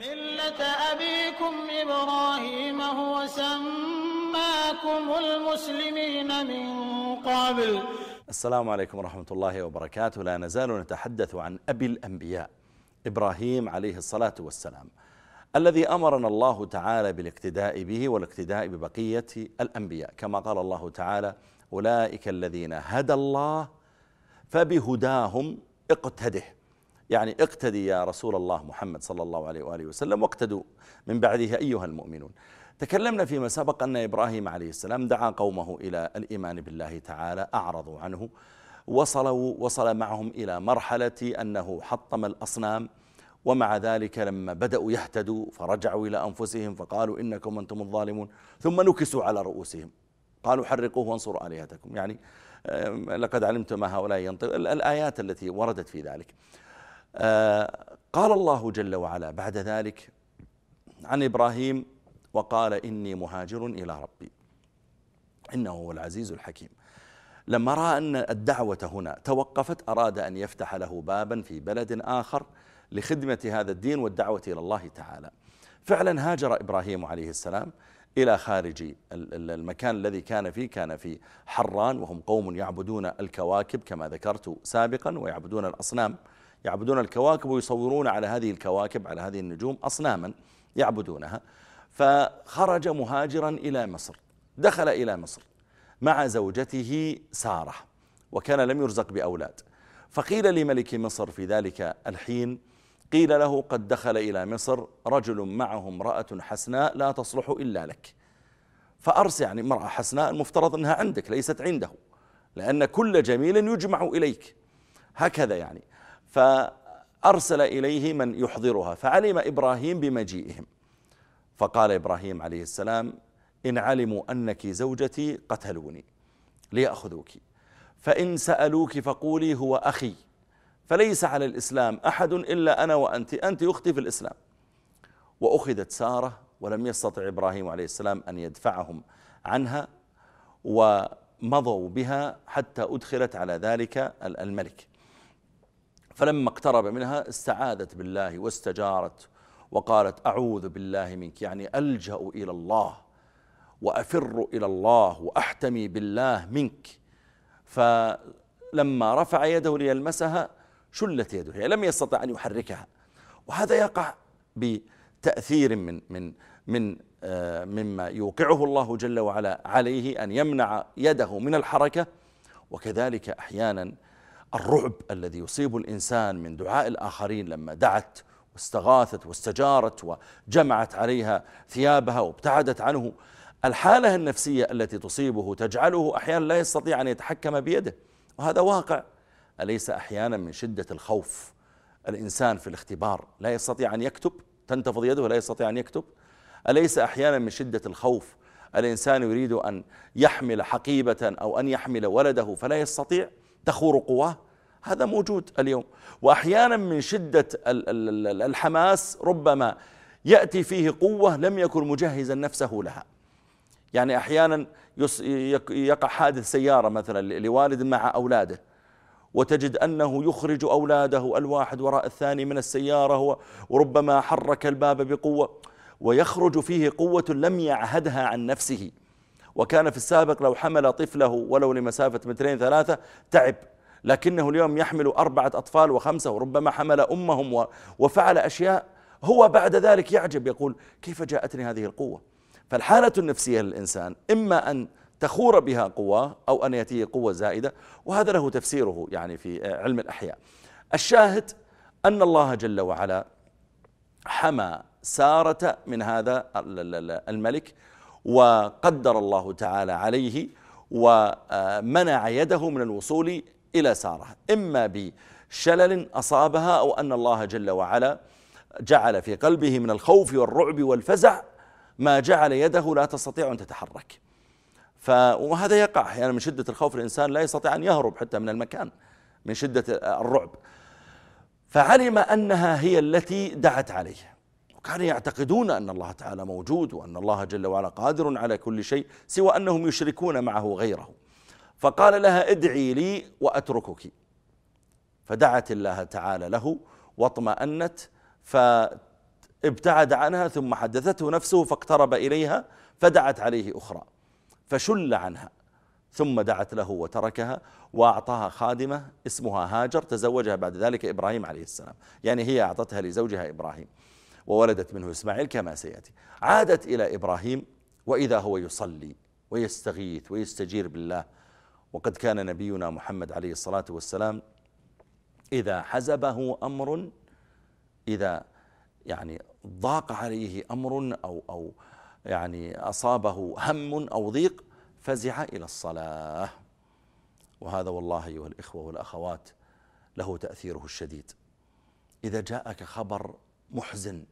ملة أبيكم إبراهيم هو سماكم المسلمين من قبل. السلام عليكم ورحمة الله وبركاته. لا نزال نتحدث عن أبي الأنبياء إبراهيم عليه الصلاة والسلام الذي أمرنا الله تعالى بالاقتداء به والاقتداء ببقية الأنبياء. كما قال الله تعالى أولئك الذين هدى الله فبهداهم اقتده. يعني اقتدي يا رسول الله محمد صلى الله عليه وآله وسلم واقتدوا من بعده أيها المؤمنون. تكلمنا فيما سبق أن إبراهيم عليه السلام دعا قومه إلى الإيمان بالله تعالى أعرضوا عنه وصلوا وصل معهم إلى مرحلة أنه حطم الأصنام ومع ذلك لما بدأوا يهتدوا فرجعوا إلى أنفسهم فقالوا إنكم أنتم الظالمون ثم نكسوا على رؤوسهم. قالوا حرقوه وانصروا آلهتكم. يعني لقد علمت ما هؤلاء ينطق الآيات التي وردت في ذلك. قال الله جل وعلا بعد ذلك عن إبراهيم وقال إني مهاجر إلى ربي. إنه هو العزيز الحكيم. لما رأى أن الدعوة هنا توقفت أراد أن يفتح له بابا في بلد آخر لخدمة هذا الدين والدعوة إلى الله تعالى. فعلا هاجر إبراهيم عليه السلام إلى خارج المكان الذي كان فيه كان في حران وهم قوم يعبدون الكواكب كما ذكرت سابقا ويعبدون الأصنام. يعبدون الكواكب ويصورون على هذه الكواكب على هذه النجوم أصناما يعبدونها. فخرج مهاجرا إلى مصر دخل إلى مصر مع زوجته سارة وكان لم يرزق بأولاد. فقيل لملك مصر في ذلك الحين قيل له قد دخل إلى مصر رجل معه امرأة حسناء لا تصلح إلا لك. فأرس يعني امرأة حسناء المفترض أنها عندك ليست عنده لأن كل جميل يجمع إليك. هكذا يعني. فأرسل إليه من يحضرها فعلم إبراهيم بمجيئهم. فقال إبراهيم عليه السلام إن علموا أنك زوجتي قتلوني ليأخذوك. فإن سألوك فقولي هو أخي فليس على الإسلام أحد إلا أنا وأنت أنت أختي في الإسلام. وأخذت سارة ولم يستطع إبراهيم عليه السلام أن يدفعهم عنها ومضوا بها حتى أدخلت على ذلك الملك. فلما اقترب منها استعاذت بالله واستجارت وقالت أعوذ بالله منك يعني ألجأ إلى الله وأفر إلى الله وأحتمي بالله منك. فلما رفع يده ليلمسها شلت يده يعني لم يستطع أن يحركها. وهذا يقع بتأثير من من من آه، مما يوقعه الله جل وعلا عليه أن يمنع يده من الحركة. وكذلك أحيانا الرعب الذي يصيب الإنسان من دعاء الآخرين لما دعت واستغاثت واستجارت وجمعت عليها ثيابها وابتعدت عنه. الحالة النفسية التي تصيبه تجعله أحيانا لا يستطيع أن يتحكم بيده. وهذا واقع. أليس أحيانا من شدة الخوف؟ الإنسان في الاختبار لا يستطيع أن يكتب؟ تنتفض يده ولا يستطيع أن يكتب؟ أليس أحيانا من شدة الخوف؟ الإنسان يريد أن يحمل حقيبة أو أن يحمل ولده فلا يستطيع؟ تخور قواه هذا موجود اليوم. وأحيانا من شدة الحماس ربما يأتي فيه قوة لم يكن مجهزا نفسه لها. يعني أحيانا يقع حادث سيارة مثلا لوالد مع أولاده وتجد أنه يخرج أولاده الواحد وراء الثاني من السيارة وربما حرك الباب بقوة ويخرج فيه قوة لم يعهدها عن نفسه. وكان في السابق لو حمل طفله ولو لمسافة مترين ثلاثة تعب. لكنه اليوم يحمل أربعة أطفال وخمسة وربما حمل أمهم وفعل أشياء هو بعد ذلك يعجب يقول كيف جاءتني هذه القوة؟ فالحالة النفسية للإنسان إما أن تخور بها قوة أو أن يأتيه قوة زائدة وهذا له تفسيره يعني في علم الأحياء. الشاهد أن الله جل وعلا حمى سارة من هذا الملك وقدر الله تعالى عليه ومنع يده من الوصول إلى سارة. إما بشلل أصابها أو أن الله جل وعلا جعل في قلبه من الخوف والرعب والفزع ما جعل يده لا تستطيع أن تتحرك. وهذا يقع. أحيانا من شدة الخوف الإنسان لا يستطيع أن يهرب حتى من المكان من شدة الرعب. فعلم أنها هي التي دعت عليه. وكانوا يعتقدون أن الله تعالى موجود وأن الله جل وعلا قادر على كل شيء سوى أنهم يشركون معه غيره. فقال لها ادعي لي وأتركك. فدعت الله تعالى له واطمأنت ابتعد عنها ثم حدثته نفسه فاقترب إليها فدعت عليه أخرى فشل عنها. ثم دعت له وتركها وأعطاها خادمة اسمها هاجر تزوجها بعد ذلك إبراهيم عليه السلام. يعني هي أعطتها لزوجها إبراهيم. وولدت منه إسماعيل كما سيأتي. عادت إلى إبراهيم وإذا هو يصلي ويستغيث ويستجير بالله. وقد كان نبينا محمد عليه الصلاة والسلام إذا حزبه أمر إذا يعني ضاق عليه أمر أو, أو يعني أصابه هم أو ضيق فزع إلى الصلاة. وهذا والله أيها الإخوة والأخوات له تأثيره الشديد. إذا جاءك خبر محزن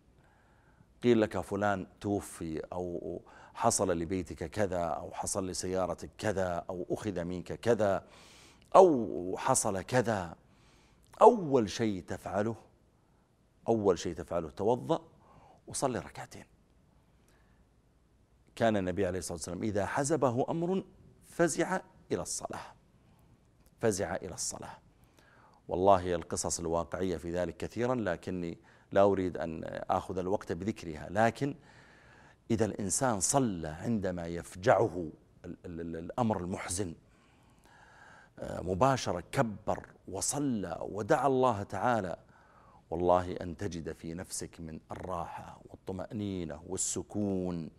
قيل لك فلان توفي أو حصل لبيتك كذا أو حصل لسيارتك كذا أو أخذ منك كذا أو حصل كذا. أول شيء تفعله أول شيء تفعله توضأ وصلي ركعتين. كان النبي عليه الصلاة والسلام إذا حزبه أمر فزع إلى الصلاة. فزع إلى الصلاة. والله القصص الواقعية في ذلك كثيرا لكني لا أريد أن أخذ الوقت بذكرها لكن إذا الإنسان صلى عندما يفجعه الأمر المحزن آه، مباشرة كبر وصلى ودعا الله تعالى والله أن تجد في نفسك من الراحة والطمأنينة والسكون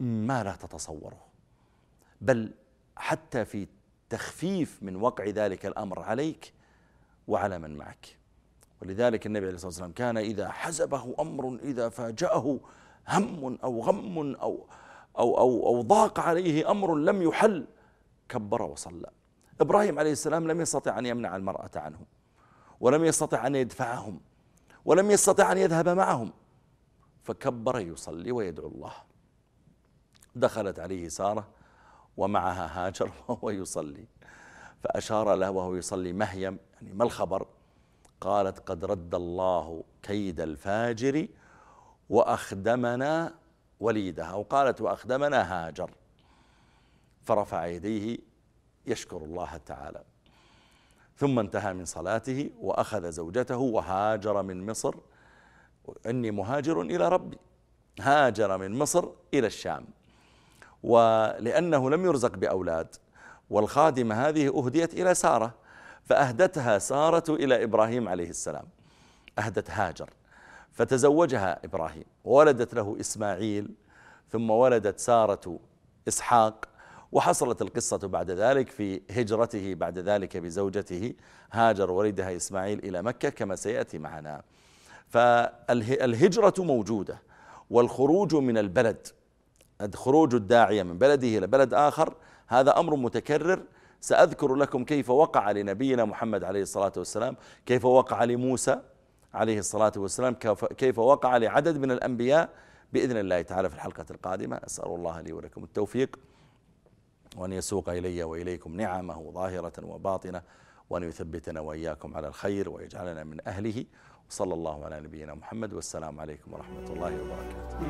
ما لا تتصوره. بل حتى في تخفيف من وقع ذلك الأمر عليك وعلى من معك. ولذلك النبي عليه الصلاة والسلام كان إذا حزبه أمر إذا فاجأه هم أو غم أو, أو, أو, أو ضاق عليه أمر لم يحل كبر وصلى. إبراهيم عليه السلام لم يستطع أن يمنع المرأة عنهم ولم يستطع أن يدفعهم ولم يستطع أن يذهب معهم فكبر يصلي ويدعو الله. دخلت عليه سارة ومعها هاجر وهو يصلي. فأشار له وهو يصلي مهيم يعني ما الخبر؟ قالت قد رد الله كيد الفاجر وأخدمنا وليدها أو قالت وأخدمنا هاجر. فرفع يديه يشكر الله تعالى. ثم انتهى من صلاته وأخذ زوجته وهاجر من مصر. إني مهاجر إلى ربي. هاجر من مصر إلى الشام. ولأنه لم يرزق بأولاد. والخادمة هذه أهديت إلى سارة. فأهدتها سارة إلى إبراهيم عليه السلام. أهدت هاجر فتزوجها إبراهيم وولدت له إسماعيل ثم ولدت سارة إسحاق وحصلت القصة بعد ذلك في هجرته بعد ذلك بزوجته هاجر ولدها إسماعيل إلى مكة كما سيأتي معنا. فالهجرة موجودة والخروج من البلد خروج الداعية من بلده إلى بلد آخر هذا أمر متكرر سأذكر لكم كيف وقع لنبينا محمد عليه الصلاة والسلام كيف وقع لموسى عليه الصلاة والسلام كيف وقع لعدد من الأنبياء بإذن الله تعالى في الحلقة القادمة. أسأل الله لي ولكم التوفيق وأن يسوق إلي وإليكم نعمه ظاهرة وباطنة وأن يثبتنا وإياكم على الخير ويجعلنا من أهله. وصلى الله على نبينا محمد والسلام عليكم ورحمة الله وبركاته.